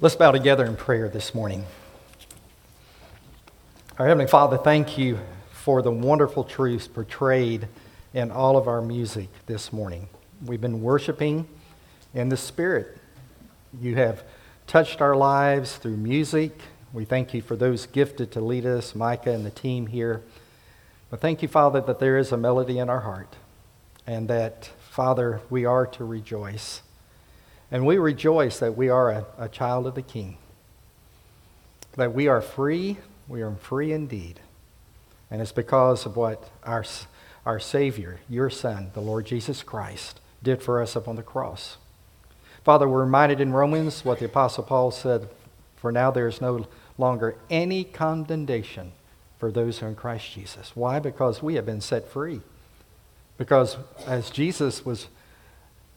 Let's bow together in prayer this morning. Our Heavenly Father, thank you for the wonderful truths portrayed in all of our music this morning. We've been worshiping in the Spirit. You have touched our lives through music. We thank you for those gifted to lead us, Micah and the team here. But thank you, Father, that there is a melody in our heart and that, Father, we are to rejoice. And we rejoice that we are a, a child of the King, that we are free, we are free indeed. And it's because of what our, our Savior, your Son, the Lord Jesus Christ, did for us upon the cross. Father, we're reminded in Romans what the Apostle Paul said For now there is no longer any condemnation for those who are in Christ Jesus. Why? Because we have been set free. Because as Jesus was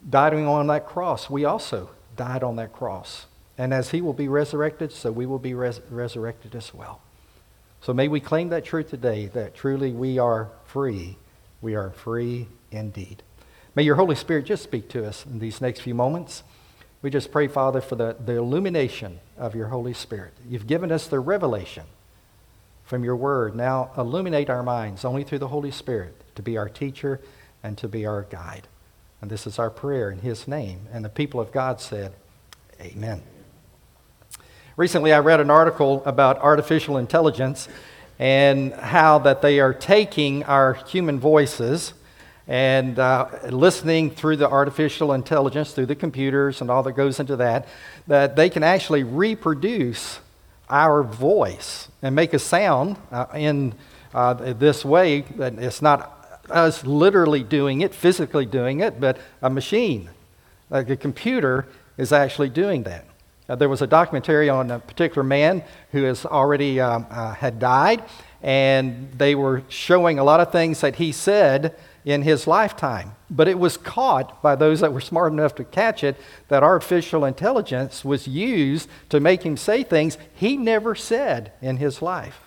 dying on that cross, we also died on that cross. And as he will be resurrected, so we will be res- resurrected as well. So may we claim that truth today that truly we are free. We are free indeed. May your Holy Spirit just speak to us in these next few moments. We just pray, Father, for the, the illumination of your Holy Spirit. You've given us the revelation from your word. Now illuminate our minds only through the Holy Spirit to be our teacher and to be our guide. And this is our prayer in his name. And the people of God said, Amen. Recently, I read an article about artificial intelligence and how that they are taking our human voices and uh, listening through the artificial intelligence, through the computers and all that goes into that, that they can actually reproduce our voice and make a sound uh, in uh, this way. That it's not us literally doing it, physically doing it, but a machine, like a computer, is actually doing that. Uh, there was a documentary on a particular man who has already um, uh, had died, and they were showing a lot of things that he said in his lifetime. But it was caught by those that were smart enough to catch it that artificial intelligence was used to make him say things he never said in his life.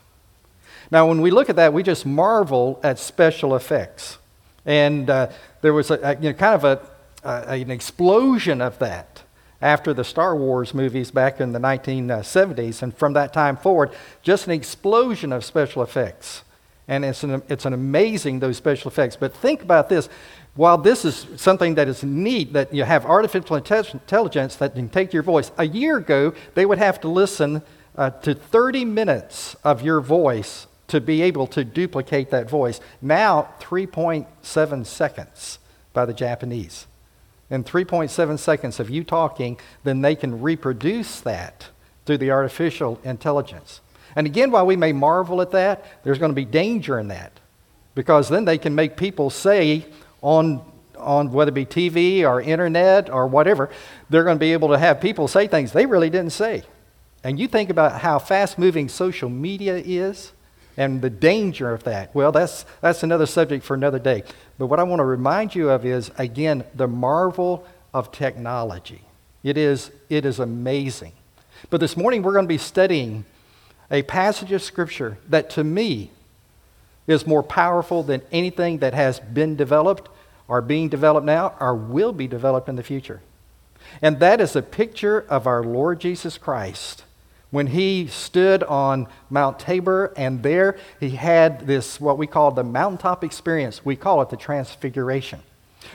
Now, when we look at that, we just marvel at special effects. And uh, there was a, a, you know, kind of a, a, an explosion of that after the Star Wars movies back in the 1970s. And from that time forward, just an explosion of special effects and it's an, it's an amazing, those special effects. But think about this. While this is something that is neat, that you have artificial intelligence that can take your voice, a year ago, they would have to listen uh, to 30 minutes of your voice to be able to duplicate that voice. Now, 3.7 seconds by the Japanese. In 3.7 seconds of you talking, then they can reproduce that through the artificial intelligence. And again, while we may marvel at that, there's going to be danger in that. Because then they can make people say on, on whether it be TV or internet or whatever, they're going to be able to have people say things they really didn't say. And you think about how fast moving social media is and the danger of that. Well, that's, that's another subject for another day. But what I want to remind you of is, again, the marvel of technology. It is, it is amazing. But this morning we're going to be studying a passage of Scripture that to me is more powerful than anything that has been developed or being developed now or will be developed in the future. And that is a picture of our Lord Jesus Christ when he stood on Mount Tabor, and there he had this, what we call the mountaintop experience. We call it the Transfiguration.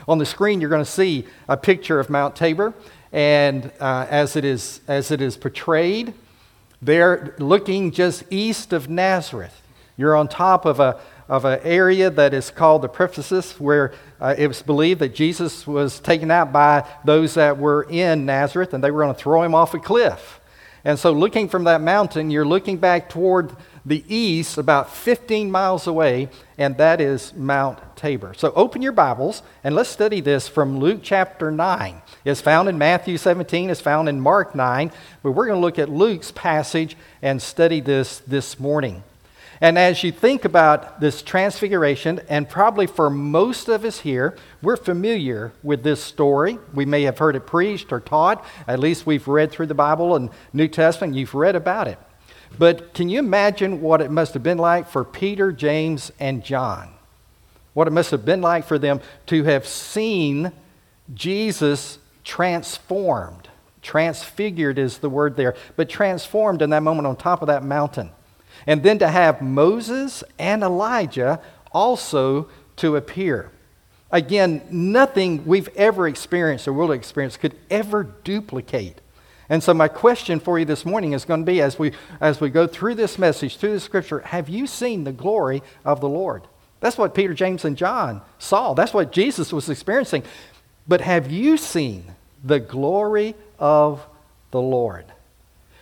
On the screen, you're going to see a picture of Mount Tabor, and uh, as, it is, as it is portrayed, they're looking just east of Nazareth. You're on top of a of an area that is called the Precipice, where uh, it was believed that Jesus was taken out by those that were in Nazareth, and they were going to throw him off a cliff. And so, looking from that mountain, you're looking back toward the east, about 15 miles away, and that is Mount Tabor. So, open your Bibles and let's study this from Luke chapter 9. It's found in Matthew 17, it's found in Mark 9, but we're going to look at Luke's passage and study this this morning. And as you think about this transfiguration, and probably for most of us here, we're familiar with this story. We may have heard it preached or taught. At least we've read through the Bible and New Testament, you've read about it. But can you imagine what it must have been like for Peter, James, and John? What it must have been like for them to have seen Jesus transformed Transfigured is the word there, but transformed in that moment on top of that mountain. And then to have Moses and Elijah also to appear. Again, nothing we've ever experienced or will experience could ever duplicate. And so, my question for you this morning is going to be as we, as we go through this message, through the scripture, have you seen the glory of the Lord? That's what Peter, James, and John saw. That's what Jesus was experiencing. But have you seen the glory of the Lord?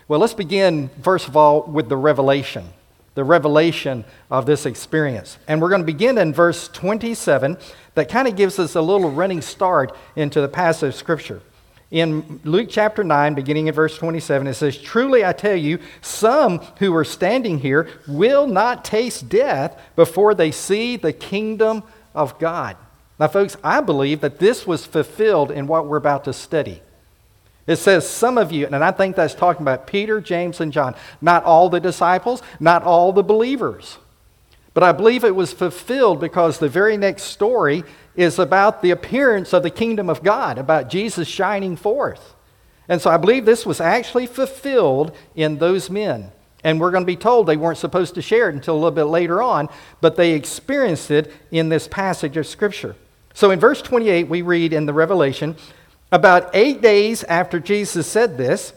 Well, let's begin, first of all, with the revelation, the revelation of this experience. And we're going to begin in verse 27 that kind of gives us a little running start into the passage of Scripture. In Luke chapter 9, beginning in verse 27, it says, Truly I tell you, some who are standing here will not taste death before they see the kingdom of God. Now, folks, I believe that this was fulfilled in what we're about to study. It says, Some of you, and I think that's talking about Peter, James, and John, not all the disciples, not all the believers. But I believe it was fulfilled because the very next story is about the appearance of the kingdom of God, about Jesus shining forth. And so I believe this was actually fulfilled in those men. And we're going to be told they weren't supposed to share it until a little bit later on, but they experienced it in this passage of Scripture. So in verse 28, we read in the Revelation about eight days after Jesus said this,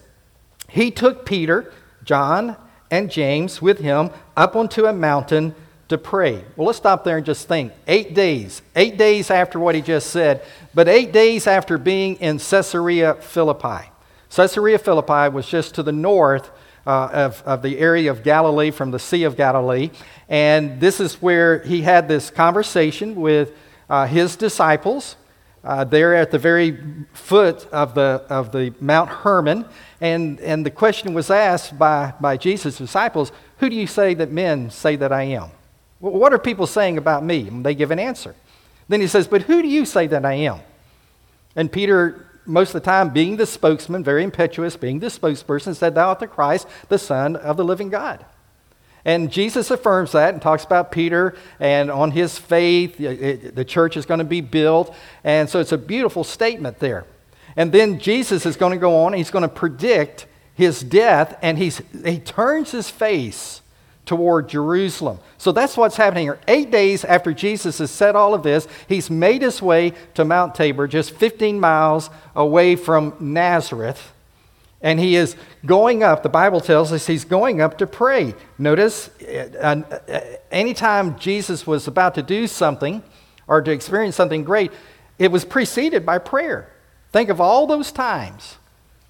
he took Peter, John, and James with him up onto a mountain to pray. Well, let's stop there and just think. Eight days. Eight days after what he just said, but eight days after being in Caesarea Philippi. Caesarea Philippi was just to the north uh, of, of the area of Galilee from the Sea of Galilee. And this is where he had this conversation with uh, his disciples. Uh, there at the very foot of the, of the Mount Hermon. And, and the question was asked by, by Jesus' disciples Who do you say that men say that I am? What are people saying about me? And they give an answer. Then he says, But who do you say that I am? And Peter, most of the time, being the spokesman, very impetuous, being the spokesperson, said, Thou art the Christ, the Son of the living God. And Jesus affirms that and talks about Peter and on his faith, the church is going to be built. And so it's a beautiful statement there. And then Jesus is going to go on, he's going to predict his death, and he's, he turns his face toward Jerusalem. So that's what's happening here. Eight days after Jesus has said all of this, he's made his way to Mount Tabor, just 15 miles away from Nazareth. And he is going up, the Bible tells us he's going up to pray. Notice, uh, uh, anytime Jesus was about to do something or to experience something great, it was preceded by prayer. Think of all those times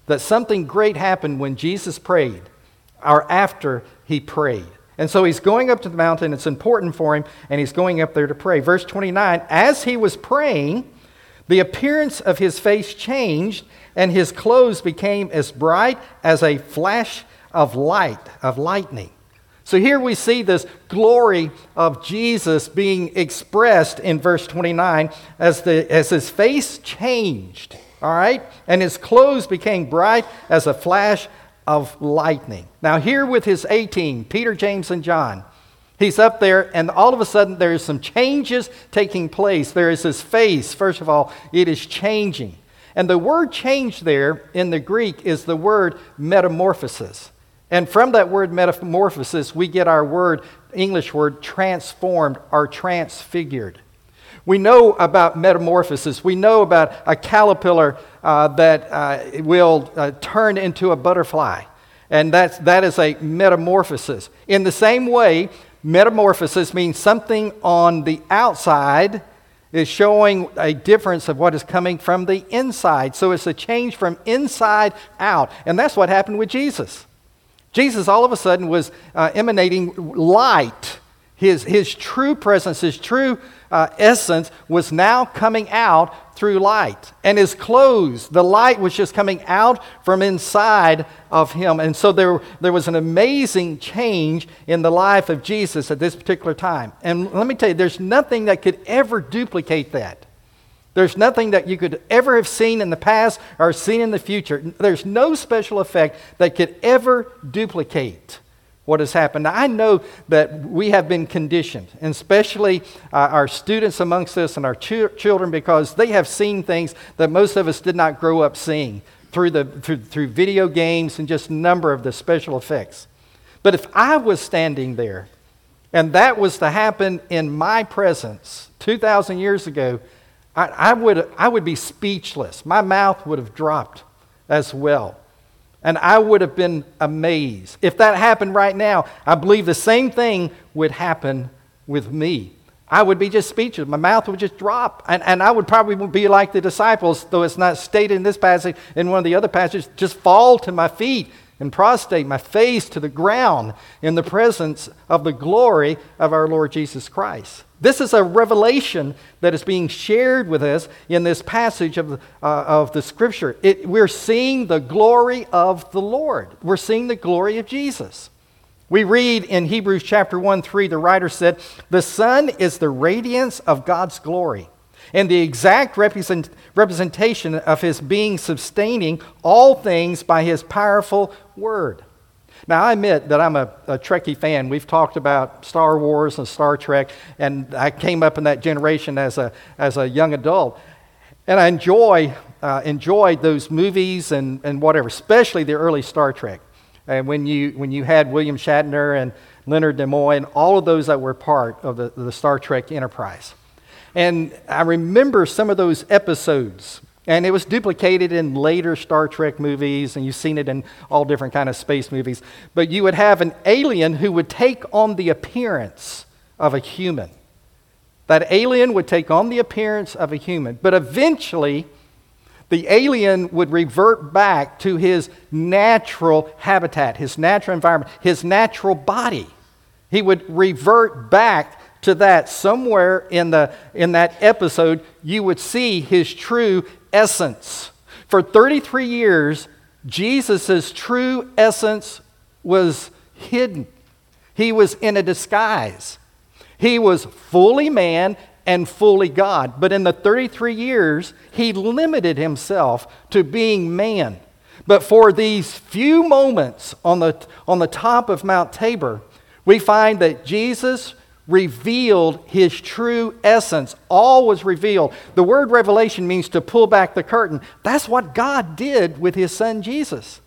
that something great happened when Jesus prayed or after he prayed. And so he's going up to the mountain. It's important for him, and he's going up there to pray. Verse 29 As he was praying, the appearance of his face changed, and his clothes became as bright as a flash of light, of lightning. So here we see this glory of Jesus being expressed in verse 29 as, the, as his face changed, all right? And his clothes became bright as a flash of lightning. Now, here with his 18, Peter, James, and John, he's up there, and all of a sudden there is some changes taking place. There is his face. First of all, it is changing. And the word change there in the Greek is the word metamorphosis. And from that word metamorphosis, we get our word, English word, transformed or transfigured. We know about metamorphosis. We know about a caterpillar uh, that uh, will uh, turn into a butterfly. And that's, that is a metamorphosis. In the same way, metamorphosis means something on the outside is showing a difference of what is coming from the inside. So it's a change from inside out. And that's what happened with Jesus. Jesus all of a sudden was uh, emanating light. His, his true presence, his true uh, essence was now coming out through light. And his clothes, the light was just coming out from inside of him. And so there, there was an amazing change in the life of Jesus at this particular time. And let me tell you, there's nothing that could ever duplicate that. There's nothing that you could ever have seen in the past or seen in the future. There's no special effect that could ever duplicate what has happened. Now, I know that we have been conditioned, and especially uh, our students amongst us and our ch- children, because they have seen things that most of us did not grow up seeing. through, the, through, through video games and just number of the special effects. But if I was standing there and that was to happen in my presence 2,000 years ago, I, I, would, I would be speechless. My mouth would have dropped as well. And I would have been amazed. If that happened right now, I believe the same thing would happen with me. I would be just speechless. My mouth would just drop. And, and I would probably be like the disciples, though it's not stated in this passage, in one of the other passages, just fall to my feet and prostrate my face to the ground in the presence of the glory of our Lord Jesus Christ. This is a revelation that is being shared with us in this passage of, uh, of the scripture. It, we're seeing the glory of the Lord, we're seeing the glory of Jesus. We read in Hebrews chapter 1 3, the writer said, The Son is the radiance of God's glory and the exact represent, representation of his being sustaining all things by his powerful word. Now, I admit that I'm a, a Trekkie fan. We've talked about Star Wars and Star Trek, and I came up in that generation as a, as a young adult. And I enjoy, uh, enjoyed those movies and, and whatever, especially the early Star Trek. And when you, when you had William Shatner and Leonard Nimoy and all of those that were part of the, the Star Trek enterprise. And I remember some of those episodes and it was duplicated in later Star Trek movies, and you've seen it in all different kind of space movies. But you would have an alien who would take on the appearance of a human. That alien would take on the appearance of a human, but eventually the alien would revert back to his natural habitat, his natural environment, his natural body. He would revert back to that somewhere in, the, in that episode you would see his true essence. For 33 years, Jesus' true essence was hidden. He was in a disguise. He was fully man and fully God. But in the 33 years, he limited himself to being man. But for these few moments on the, on the top of Mount Tabor, we find that Jesus revealed his true essence. All was revealed. The word revelation means to pull back the curtain. That's what God did with his son Jesus.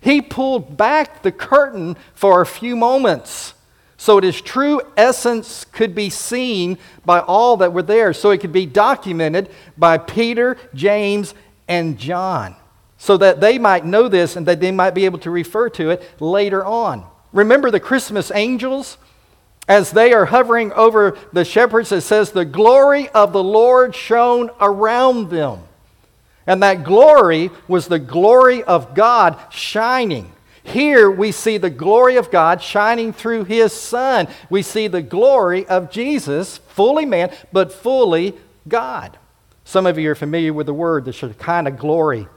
He pulled back the curtain for a few moments so that his true essence could be seen by all that were there, so it could be documented by Peter, James, and John, so that they might know this and that they might be able to refer to it later on. Remember the Christmas angels? As they are hovering over the shepherds, it says, The glory of the Lord shone around them. And that glory was the glory of God shining. Here we see the glory of God shining through his Son. We see the glory of Jesus, fully man, but fully God. Some of you are familiar with the word, the Shekinah glory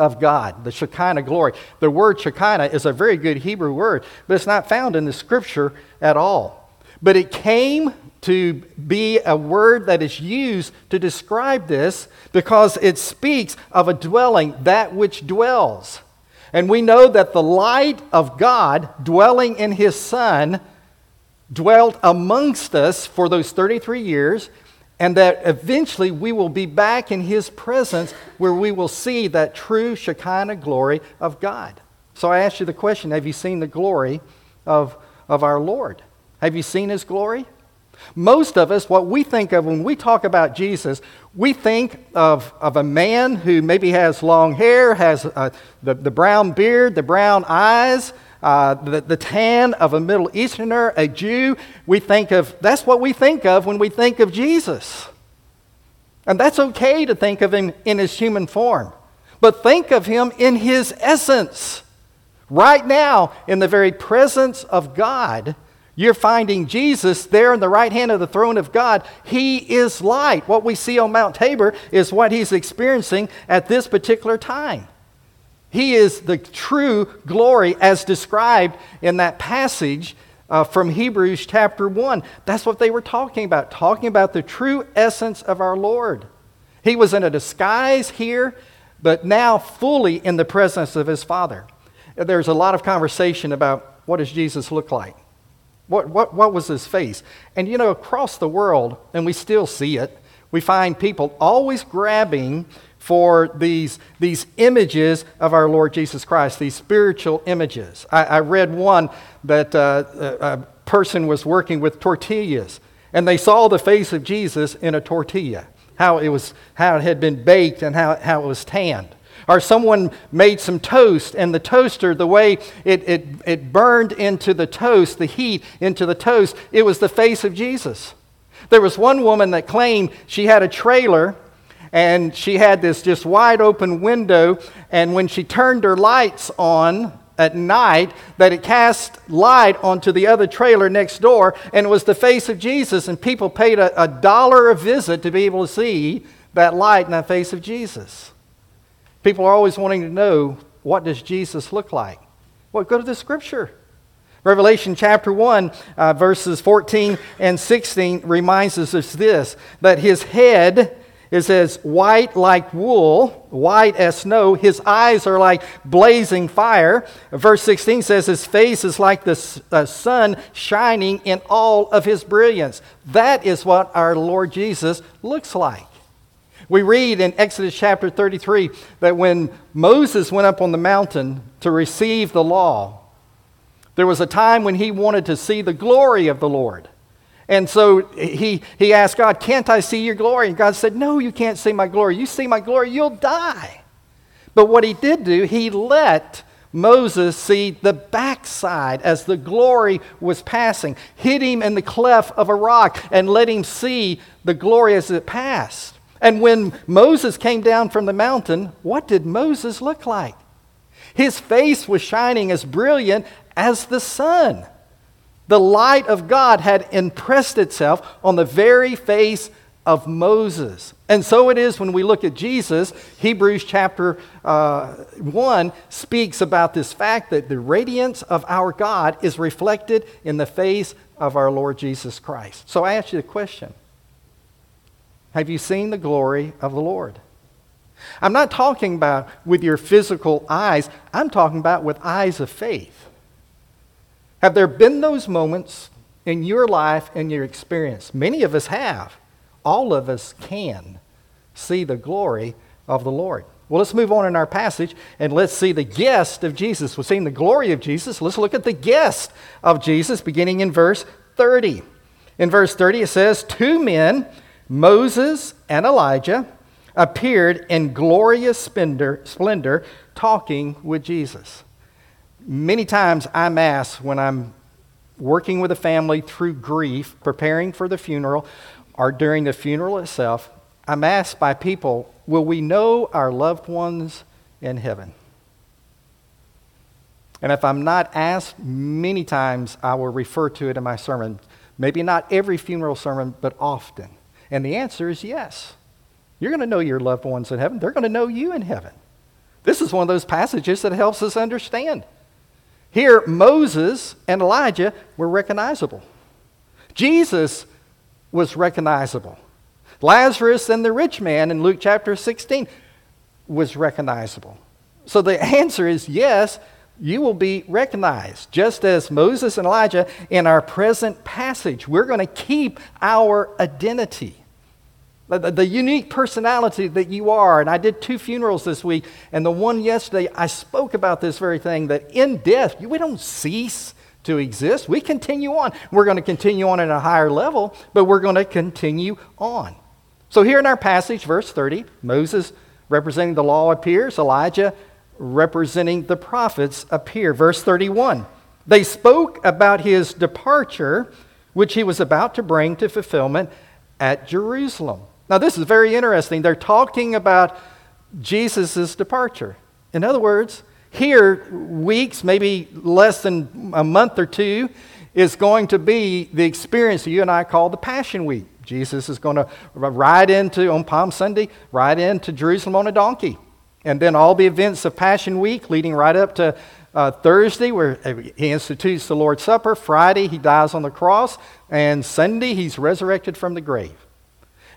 of God, the Shekinah glory. The word Shekinah is a very good Hebrew word, but it's not found in the scripture at all. But it came to be a word that is used to describe this because it speaks of a dwelling, that which dwells. And we know that the light of God dwelling in his Son dwelt amongst us for those 33 years and that eventually we will be back in His presence where we will see that true Shekinah glory of God. So I ask you the question Have you seen the glory of, of our Lord? Have you seen His glory? Most of us, what we think of when we talk about Jesus, we think of, of a man who maybe has long hair, has uh, the, the brown beard, the brown eyes, uh, the, the tan of a Middle Easterner, a Jew. We think of, that's what we think of when we think of Jesus. And that's okay to think of him in his human form. But think of him in his essence. Right now, in the very presence of God, you're finding Jesus there in the right hand of the throne of God. He is light. What we see on Mount Tabor is what he's experiencing at this particular time. He is the true glory as described in that passage uh, from Hebrews chapter 1. That's what they were talking about, talking about the true essence of our Lord. He was in a disguise here, but now fully in the presence of his Father. There's a lot of conversation about what does Jesus look like? What, what, what was his face? And you know, across the world, and we still see it, we find people always grabbing for these, these images of our Lord Jesus Christ, these spiritual images. I, I read one that uh, a, a person was working with tortillas, and they saw the face of Jesus in a tortilla, how it, was, how it had been baked and how, how it was tanned. Or someone made some toast, and the toaster, the way it, it, it burned into the toast, the heat into the toast, it was the face of Jesus. There was one woman that claimed she had a trailer and she had this just wide open window, and when she turned her lights on at night, that it cast light onto the other trailer next door, and it was the face of Jesus, and people paid a, a dollar a visit to be able to see that light in the face of Jesus. People are always wanting to know what does Jesus look like? Well, go to the scripture. Revelation chapter 1, uh, verses 14 and 16 reminds us of this that his head is as white like wool, white as snow. His eyes are like blazing fire. Verse 16 says, His face is like the uh, sun shining in all of his brilliance. That is what our Lord Jesus looks like. We read in Exodus chapter 33 that when Moses went up on the mountain to receive the law, there was a time when he wanted to see the glory of the Lord. And so he, he asked God, Can't I see your glory? And God said, No, you can't see my glory. You see my glory, you'll die. But what he did do, he let Moses see the backside as the glory was passing, hid him in the cleft of a rock, and let him see the glory as it passed. And when Moses came down from the mountain, what did Moses look like? His face was shining as brilliant as the sun. The light of God had impressed itself on the very face of Moses. And so it is when we look at Jesus. Hebrews chapter uh, 1 speaks about this fact that the radiance of our God is reflected in the face of our Lord Jesus Christ. So I ask you the question Have you seen the glory of the Lord? I'm not talking about with your physical eyes, I'm talking about with eyes of faith. Have there been those moments in your life and your experience? Many of us have. All of us can see the glory of the Lord. Well, let's move on in our passage and let's see the guest of Jesus. We've seen the glory of Jesus. Let's look at the guest of Jesus beginning in verse 30. In verse 30, it says, Two men, Moses and Elijah, appeared in glorious splendor, splendor talking with Jesus. Many times I'm asked when I'm working with a family through grief, preparing for the funeral, or during the funeral itself, I'm asked by people, will we know our loved ones in heaven? And if I'm not asked, many times I will refer to it in my sermon. Maybe not every funeral sermon, but often. And the answer is yes. You're going to know your loved ones in heaven. They're going to know you in heaven. This is one of those passages that helps us understand. Here, Moses and Elijah were recognizable. Jesus was recognizable. Lazarus and the rich man in Luke chapter 16 was recognizable. So the answer is yes, you will be recognized. Just as Moses and Elijah in our present passage, we're going to keep our identity the, the, unique personality that you are. And I did two funerals this week, and the one yesterday, I spoke about this very thing that in death, we don't cease to exist. We continue on. We're going to continue on at a higher level, but we're going to continue on. So, here in our passage, verse 30, Moses representing the law appears, Elijah representing the prophets appear. Verse 31 They spoke about his departure, which he was about to bring to fulfillment at Jerusalem. Now, this is very interesting. They're talking about Jesus' departure. In other words, here, weeks, maybe less than a month or two, is going to be the experience you and I call the Passion Week. Jesus is going to ride into, on Palm Sunday, ride into Jerusalem on a donkey. And then all the events of Passion Week leading right up to uh, Thursday, where he institutes the Lord's Supper. Friday, he dies on the cross. And Sunday, he's resurrected from the grave.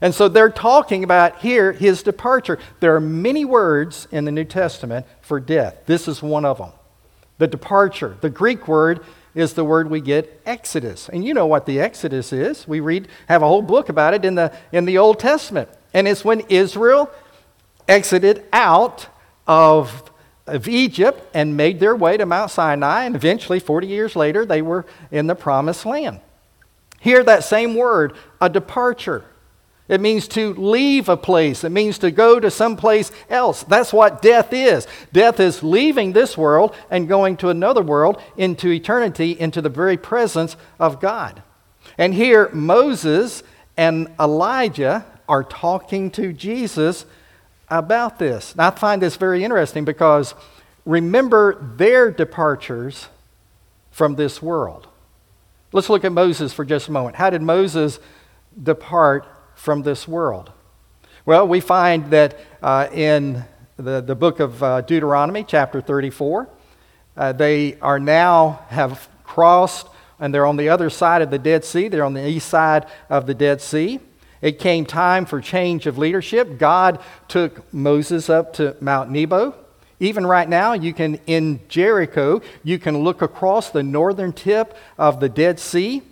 And so they're talking about here his departure. There are many words in the New Testament for death. This is one of them. The departure. The Greek word is the word we get exodus. And you know what the exodus is. We read have a whole book about it in the in the Old Testament. And it's when Israel exited out of, of Egypt and made their way to Mount Sinai, and eventually, 40 years later, they were in the promised land. Here, that same word, a departure. It means to leave a place. It means to go to someplace else. That's what death is. Death is leaving this world and going to another world into eternity, into the very presence of God. And here, Moses and Elijah are talking to Jesus about this. Now, I find this very interesting because remember their departures from this world. Let's look at Moses for just a moment. How did Moses depart from this world? Well, we find that uh, in the, the book of uh, Deuteronomy, chapter 34, uh, they are now have crossed and they're on the other side of the Dead Sea. They're on the east side of the Dead Sea. It came time for change of leadership. God took Moses up to Mount Nebo. Even right now, you can, in Jericho, you can look across the northern tip of the Dead Sea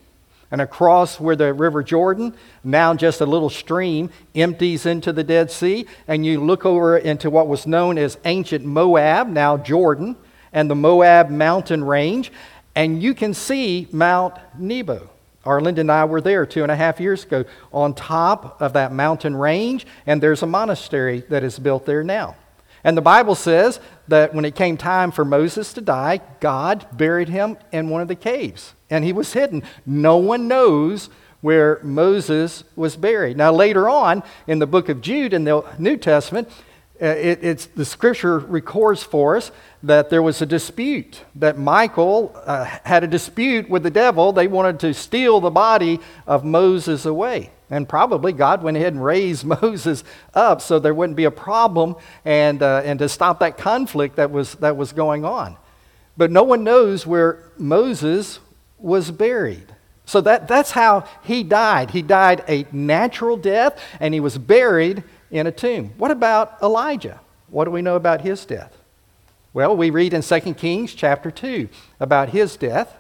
and across where the River Jordan, now just a little stream, empties into the Dead Sea. And you look over into what was known as ancient Moab, now Jordan, and the Moab mountain range, and you can see Mount Nebo. Arlinda and I were there two and a half years ago on top of that mountain range, and there's a monastery that is built there now. And the Bible says that when it came time for Moses to die, God buried him in one of the caves, and he was hidden. No one knows where Moses was buried. Now, later on in the book of Jude in the New Testament, uh, it, it's, the scripture records for us that there was a dispute, that Michael uh, had a dispute with the devil. They wanted to steal the body of Moses away. And probably God went ahead and raised Moses up so there wouldn't be a problem and, uh, and to stop that conflict that was, that was going on. But no one knows where Moses was buried. So that, that's how he died. He died a natural death and he was buried in a tomb. What about Elijah? What do we know about his death? Well, we read in 2 Kings chapter 2 about his death.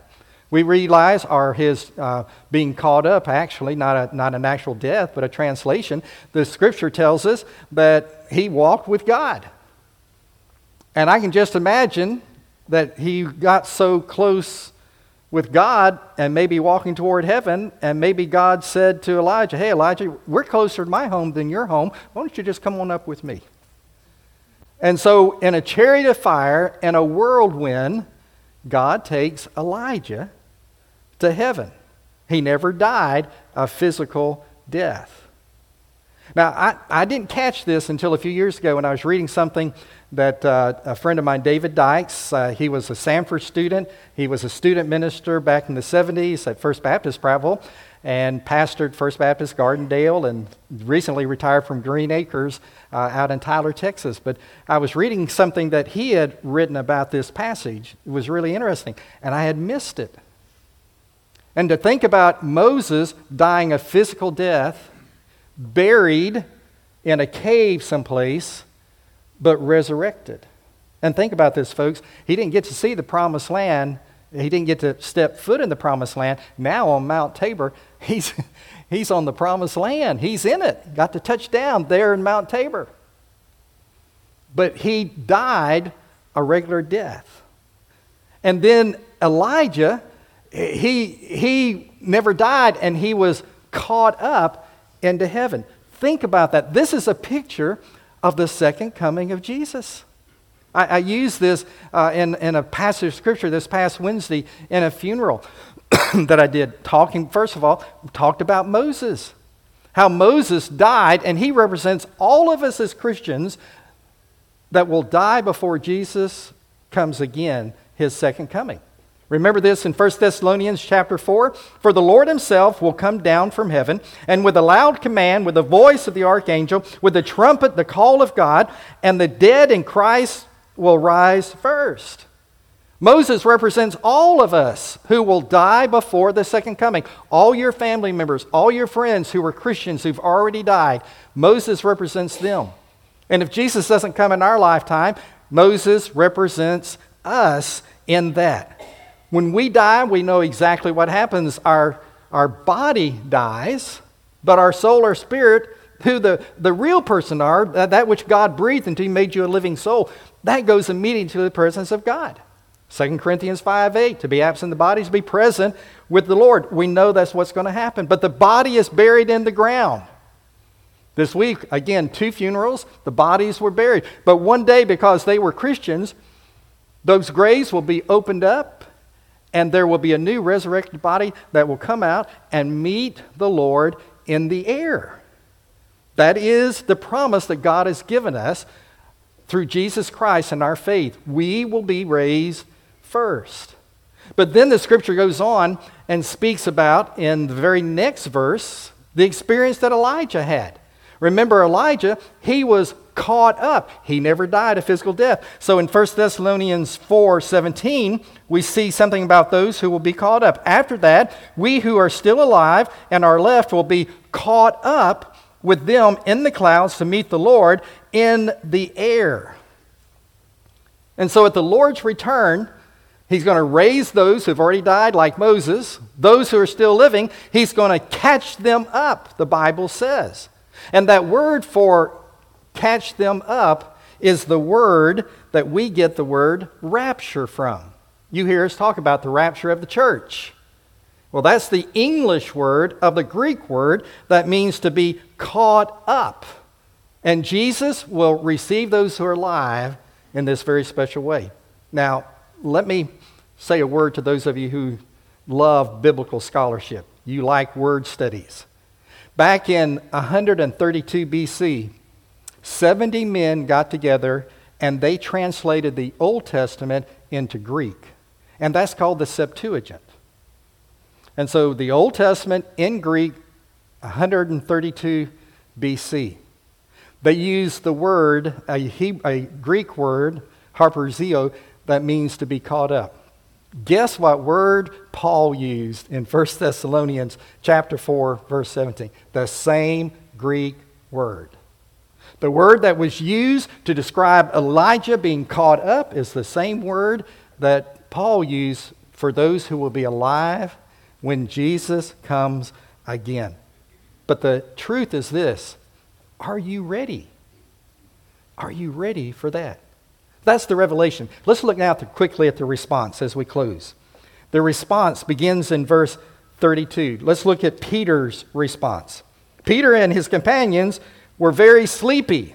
We realize, or his uh, being caught up, actually, not, a, not an actual death, but a translation. The scripture tells us that he walked with God. And I can just imagine that he got so close with God and maybe walking toward heaven, and maybe God said to Elijah, Hey, Elijah, we're closer to my home than your home. Why don't you just come on up with me? And so, in a chariot of fire and a whirlwind, God takes Elijah to heaven. He never died a physical death. Now, I, I didn't catch this until a few years ago when I was reading something that uh, a friend of mine, David Dykes, uh, he was a Samford student. He was a student minister back in the 70s at First Baptist Prattville and pastored First Baptist Gardendale and recently retired from Green Acres uh, out in Tyler, Texas. But I was reading something that he had written about this passage. It was really interesting, and I had missed it. And to think about Moses dying a physical death, buried in a cave someplace but resurrected. And think about this, folks. He didn't get to see the promised land. He didn't get to step foot in the promised land. Now on Mount Tabor, he's, he's on the promised land. He's in it. Got to touch down there in Mount Tabor. But he died a regular death. And then Elijah, he, he never died and he was caught up into heaven. Think about that. This is a picture of the second coming of Jesus. I, I used this uh, in, in a passage of scripture this past Wednesday in a funeral that I did, talking, first of all, talked about Moses. How Moses died, and he represents all of us as Christians that will die before Jesus comes again, his second coming. Remember this in 1 Thessalonians chapter 4? For the Lord himself will come down from heaven, and with a loud command, with the voice of the archangel, with the trumpet, the call of God, and the dead in Christ will rise first. Moses represents all of us who will die before the second coming. All your family members, all your friends who were Christians who've already died, Moses represents them. And if Jesus doesn't come in our lifetime, Moses represents us in that. When we die, we know exactly what happens. Our, our body dies, but our soul or spirit who the, the real person are, that which God breathed into you, made you a living soul, that goes immediately to the presence of God. 2 Corinthians 5 8, to be absent the body, is to be present with the Lord. We know that's what's going to happen. But the body is buried in the ground. This week, again, two funerals, the bodies were buried. But one day, because they were Christians, those graves will be opened up, and there will be a new resurrected body that will come out and meet the Lord in the air. That is the promise that God has given us through Jesus Christ and our faith. We will be raised first. But then the scripture goes on and speaks about, in the very next verse, the experience that Elijah had. Remember, Elijah, he was caught up. He never died a physical death. So in 1 Thessalonians 4 17, we see something about those who will be caught up. After that, we who are still alive and are left will be caught up with them in the clouds to meet the Lord in the air. And so at the Lord's return, He's going to raise those who've already died, like Moses. Those who are still living, He's going to catch them up, the Bible says. And that word for catch them up is the word that we get the word rapture from. You hear us talk about the rapture of the church. Well, that's the English word of the Greek word that means to be caught up. And Jesus will receive those who are alive in this very special way. Now, let me say a word to those of you who love biblical scholarship. You like word studies. Back in 132 BC, 70 men got together and they translated the Old Testament into Greek. And that's called the Septuagint. And so the Old Testament in Greek, 132 BC. They used the word, a, Hebrew, a Greek word, harpazo, that means to be caught up. Guess what word Paul used in 1 Thessalonians chapter 4 verse 17? The same Greek word. The word that was used to describe Elijah being caught up is the same word that Paul used for those who will be alive when Jesus comes again. But the truth is this are you ready? Are you ready for that? That's the revelation. Let's look now quickly at the response as we close. The response begins in verse 32. Let's look at Peter's response. Peter and his companions were very sleepy.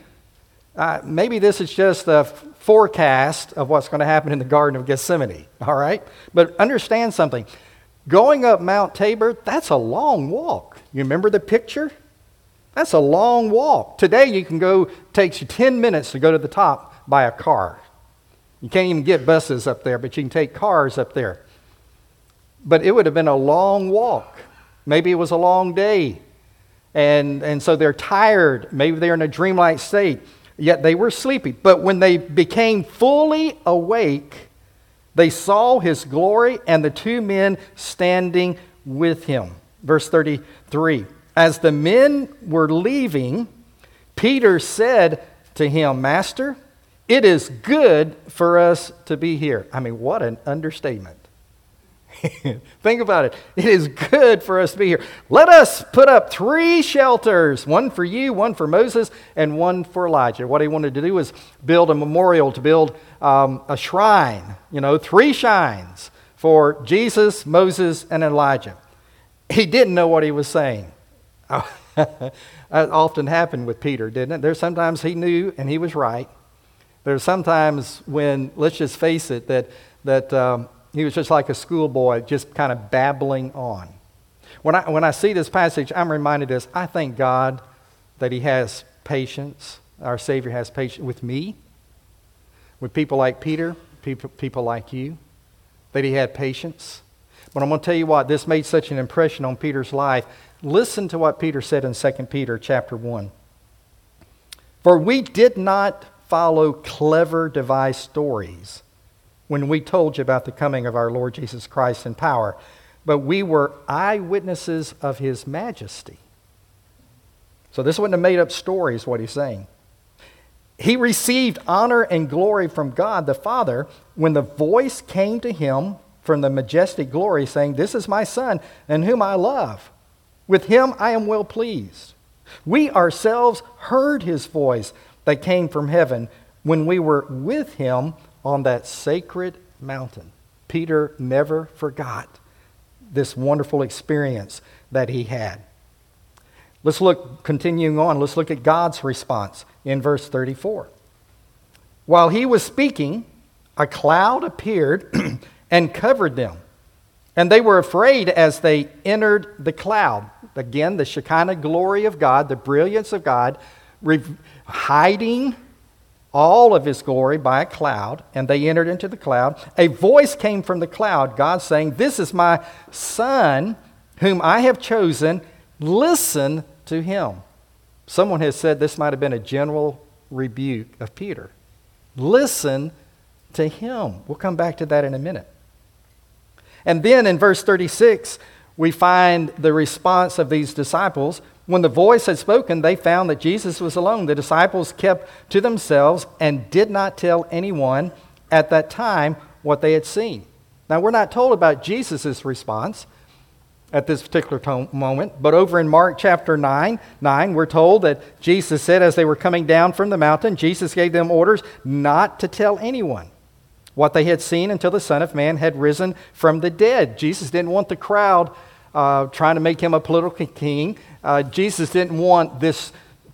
Uh, maybe this is just a forecast of what's going to happen in the Garden of Gethsemane, all right? But understand something. Going up Mount Tabor, that's a long walk. You remember the picture? That's a long walk. Today you can go, takes you 10 minutes to go to the top by a car. You can't even get buses up there, but you can take cars up there. But it would have been a long walk. Maybe it was a long day. And, and so they're tired. Maybe they're in a dreamlike state. Yet they were sleepy. But when they became fully awake, they saw his glory and the two men standing with him. Verse 33 As the men were leaving, Peter said to him, Master, it is good for us to be here. I mean, what an understatement. Think about it. It is good for us to be here. Let us put up three shelters one for you, one for Moses, and one for Elijah. What he wanted to do was build a memorial, to build um, a shrine, you know, three shrines for Jesus, Moses, and Elijah. He didn't know what he was saying. that often happened with Peter, didn't it? There's sometimes he knew and he was right. There's sometimes when, let's just face it, that, that um, he was just like a schoolboy, just kind of babbling on. When I, when I see this passage, I'm reminded of this. I thank God that he has patience. Our Savior has patience with me, with people like Peter, people, people like you, that he had patience. But I'm going to tell you what, this made such an impression on Peter's life. Listen to what Peter said in 2 Peter chapter 1. For we did not follow clever devised stories when we told you about the coming of our Lord Jesus Christ in power, but we were eyewitnesses of his majesty. So this wasn't a made up story, is what he's saying. He received honor and glory from God the Father when the voice came to him from the majestic glory, saying, This is my Son, in whom I love. With him I am well pleased. We ourselves heard his voice that came from heaven when we were with him on that sacred mountain. Peter never forgot this wonderful experience that he had. Let's look, continuing on, let's look at God's response in verse 34. While he was speaking, a cloud appeared and covered them. And they were afraid as they entered the cloud. Again, the Shekinah glory of God, the brilliance of God, hiding all of his glory by a cloud, and they entered into the cloud. A voice came from the cloud, God saying, This is my son whom I have chosen. Listen to him. Someone has said this might have been a general rebuke of Peter. Listen to him. We'll come back to that in a minute. And then in verse 36, we find the response of these disciples. When the voice had spoken, they found that Jesus was alone. The disciples kept to themselves and did not tell anyone at that time what they had seen. Now, we're not told about Jesus' response at this particular to- moment, but over in Mark chapter 9, 9, we're told that Jesus said as they were coming down from the mountain, Jesus gave them orders not to tell anyone what they had seen until the Son of Man had risen from the dead. Jesus didn't want the crowd uh, trying to make him a political king. Uh, Jesus didn't want this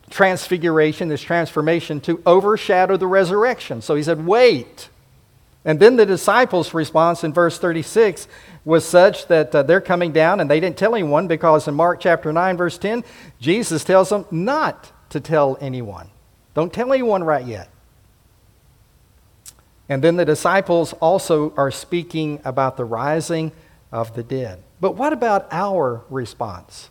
transfiguration, this transformation to overshadow the resurrection. So he said, wait. And then the disciples' response in verse 36 was such that uh, they're coming down and they didn't tell anyone because in Mark chapter 9, verse 10, Jesus tells them not to tell anyone. Don't tell anyone right yet. And then the disciples also are speaking about the rising of the dead. But what about our response?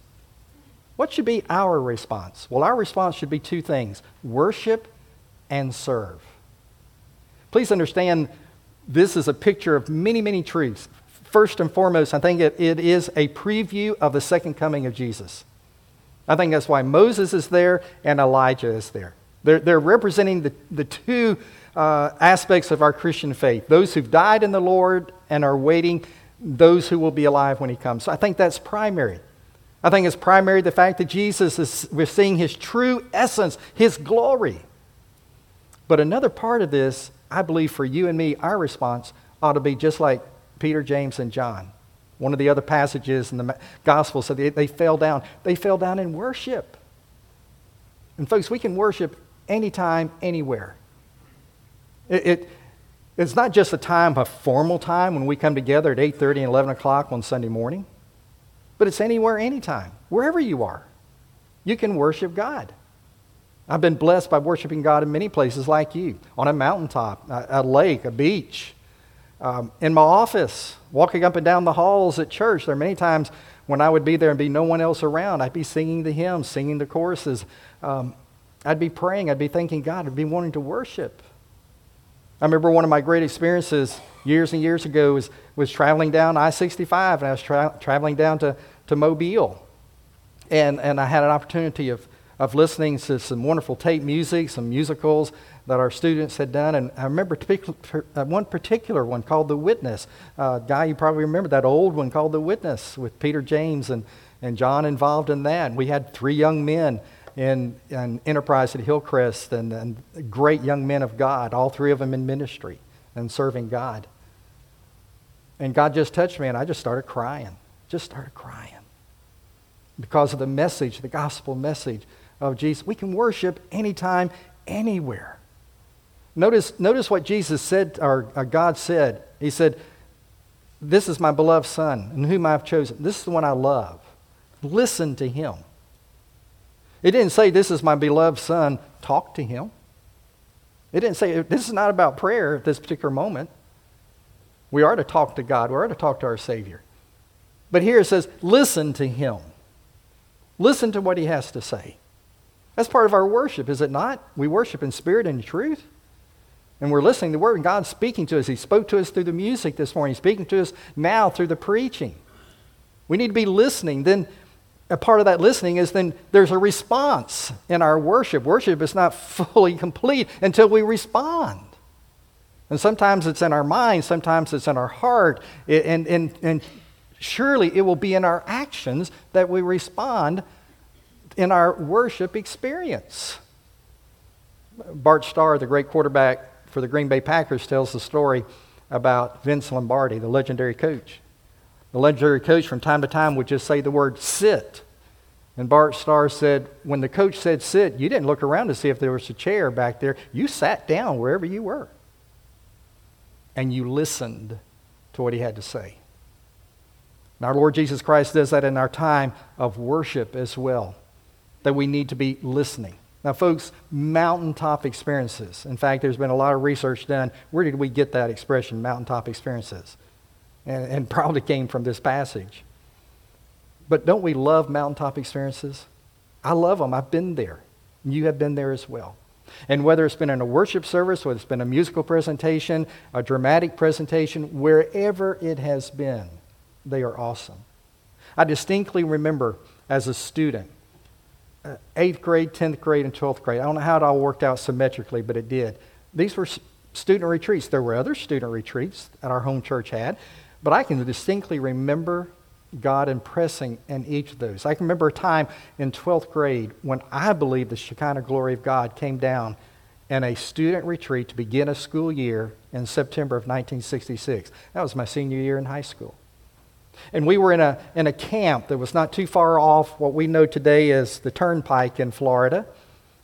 What should be our response? Well, our response should be two things worship and serve. Please understand, this is a picture of many, many truths. First and foremost, I think it, it is a preview of the second coming of Jesus. I think that's why Moses is there and Elijah is there. They're, they're representing the, the two uh, aspects of our Christian faith those who've died in the Lord and are waiting, those who will be alive when He comes. So I think that's primary. I think it's primary the fact that Jesus is, we're seeing His true essence, His glory. But another part of this, I believe for you and me, our response ought to be just like Peter, James, and John. One of the other passages in the Gospel said they, they fell down. They fell down in worship. And folks, we can worship anytime, anywhere. It, it, it's not just a time, a formal time when we come together at 8.30 and 11 o'clock on Sunday morning, but it's anywhere, anytime, wherever you are. You can worship God. I've been blessed by worshiping God in many places like you on a mountaintop, a, a lake, a beach, um, in my office, walking up and down the halls at church. There are many times when I would be there and be no one else around. I'd be singing the hymns, singing the choruses. Um, I'd be praying. I'd be thanking God. I'd be wanting to worship. I remember one of my great experiences years and years ago was, was traveling down I 65, and I was tra- traveling down to, to Mobile. And, and I had an opportunity of, of listening to some wonderful tape music, some musicals that our students had done. And I remember uh, one particular one called The Witness. Uh, guy, you probably remember that old one called The Witness with Peter James and, and John involved in that. And we had three young men in, in Enterprise at Hillcrest and, and great young men of God, all three of them in ministry and serving God. And God just touched me, and I just started crying. Just started crying. Because of the message, the gospel message of Jesus. We can worship anytime, anywhere. Notice, notice what Jesus said, or, or God said. He said, This is my beloved Son, in whom I've chosen. This is the one I love. Listen to him. It didn't say, This is my beloved son, talk to him. It didn't say, This is not about prayer at this particular moment. We are to talk to God, we are to talk to our Savior. But here it says, Listen to him. Listen to what he has to say. That's part of our worship, is it not? We worship in spirit and truth. And we're listening to the word, and God's speaking to us. He spoke to us through the music this morning, He's speaking to us now through the preaching. We need to be listening. Then a part of that listening is then there's a response in our worship. Worship is not fully complete until we respond. And sometimes it's in our mind, sometimes it's in our heart, and, and, and surely it will be in our actions that we respond in our worship experience. Bart Starr, the great quarterback for the Green Bay Packers, tells the story about Vince Lombardi, the legendary coach. The legendary coach, from time to time, would just say the word sit. And Bart Starr said, when the coach said sit, you didn't look around to see if there was a chair back there. You sat down wherever you were. And you listened to what he had to say. And our Lord Jesus Christ does that in our time of worship as well, that we need to be listening. Now, folks, mountaintop experiences. In fact, there's been a lot of research done. Where did we get that expression, mountaintop experiences? And, and probably came from this passage. But don't we love mountaintop experiences? I love them. I've been there. You have been there as well. And whether it's been in a worship service, whether it's been a musical presentation, a dramatic presentation, wherever it has been, they are awesome. I distinctly remember as a student, uh, eighth grade, 10th grade, and 12th grade. I don't know how it all worked out symmetrically, but it did. These were student retreats. There were other student retreats that our home church had, but I can distinctly remember God impressing in each of those. I can remember a time in 12th grade when I believe the Shekinah glory of God came down in a student retreat to begin a school year in September of 1966. That was my senior year in high school. And we were in a, in a camp that was not too far off what we know today as the Turnpike in Florida,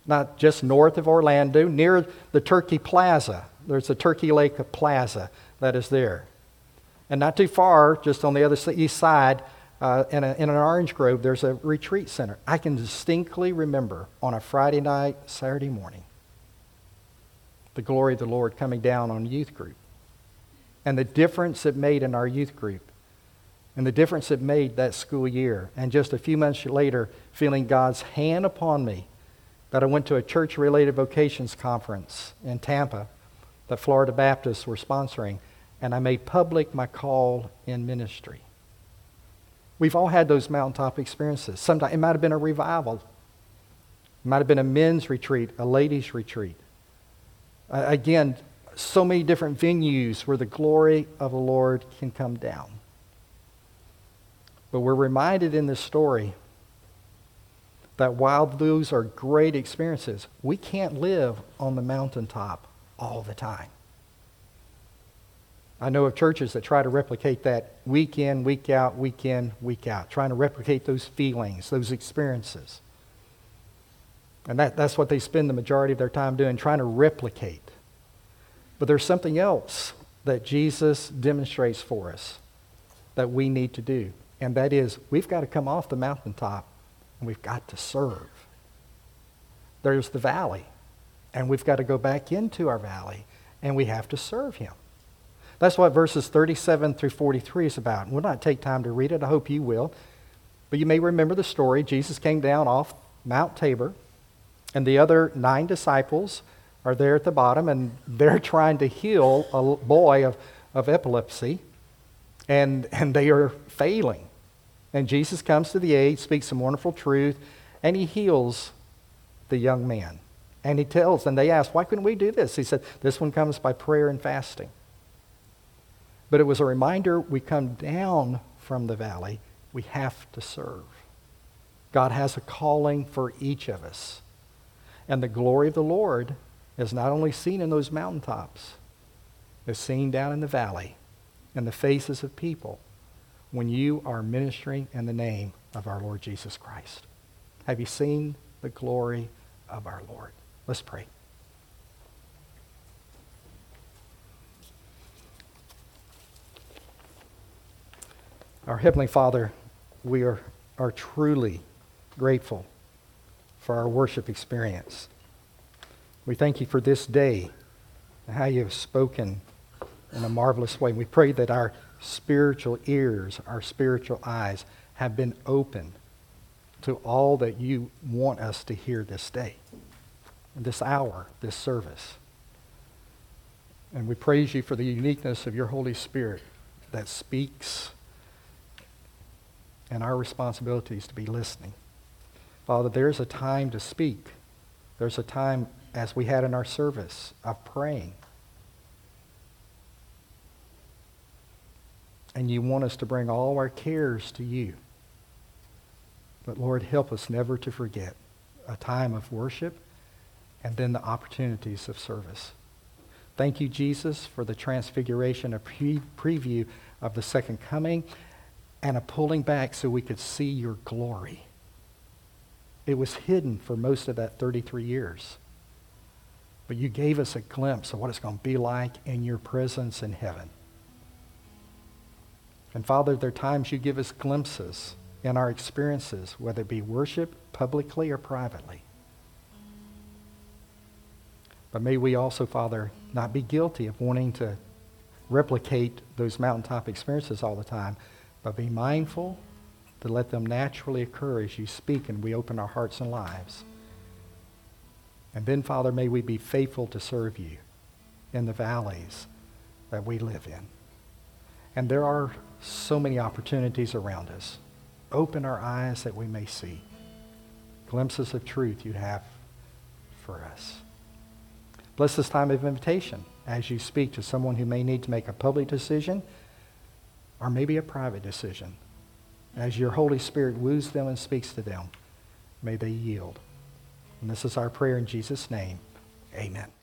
not just north of Orlando, near the Turkey Plaza. There's a Turkey Lake Plaza that is there. And not too far, just on the other east side, uh, in, a, in an orange grove, there's a retreat center. I can distinctly remember on a Friday night, Saturday morning, the glory of the Lord coming down on youth group and the difference it made in our youth group and the difference it made that school year. And just a few months later, feeling God's hand upon me, that I went to a church related vocations conference in Tampa that Florida Baptists were sponsoring, and I made public my call in ministry. We've all had those mountaintop experiences. Sometimes it might have been a revival, it might have been a men's retreat, a ladies' retreat. Uh, again, so many different venues where the glory of the Lord can come down. But we're reminded in this story that while those are great experiences, we can't live on the mountaintop all the time. I know of churches that try to replicate that week in, week out, week in, week out, trying to replicate those feelings, those experiences. And that, that's what they spend the majority of their time doing, trying to replicate. But there's something else that Jesus demonstrates for us that we need to do. And that is, we've got to come off the mountaintop and we've got to serve. There's the valley, and we've got to go back into our valley and we have to serve Him. That's what verses 37 through 43 is about. we'll not take time to read it. I hope you will. But you may remember the story. Jesus came down off Mount Tabor, and the other nine disciples are there at the bottom, and they're trying to heal a boy of, of epilepsy, and, and they are failing. And Jesus comes to the aid, speaks some wonderful truth, and he heals the young man. And he tells, and they ask, why couldn't we do this? He said, this one comes by prayer and fasting. But it was a reminder we come down from the valley, we have to serve. God has a calling for each of us. And the glory of the Lord is not only seen in those mountaintops, it's seen down in the valley in the faces of people when you are ministering in the name of our Lord Jesus Christ. Have you seen the glory of our Lord? Let's pray. Our Heavenly Father, we are, are truly grateful for our worship experience. We thank you for this day and how you have spoken in a marvelous way. We pray that our spiritual ears, our spiritual eyes have been open to all that you want us to hear this day, this hour, this service. And we praise you for the uniqueness of your Holy Spirit that speaks and our responsibility is to be listening. Father, there's a time to speak. There's a time, as we had in our service, of praying. and you want us to bring all our cares to you. But Lord, help us never to forget a time of worship and then the opportunities of service. Thank you, Jesus, for the transfiguration, a pre- preview of the second coming, and a pulling back so we could see your glory. It was hidden for most of that 33 years. But you gave us a glimpse of what it's going to be like in your presence in heaven. And Father, there are times you give us glimpses in our experiences, whether it be worship publicly or privately. But may we also, Father, not be guilty of wanting to replicate those mountaintop experiences all the time, but be mindful to let them naturally occur as you speak and we open our hearts and lives. And then, Father, may we be faithful to serve you in the valleys that we live in. And there are so many opportunities around us. Open our eyes that we may see glimpses of truth you have for us. Bless this time of invitation as you speak to someone who may need to make a public decision or maybe a private decision. As your Holy Spirit woos them and speaks to them, may they yield. And this is our prayer in Jesus' name. Amen.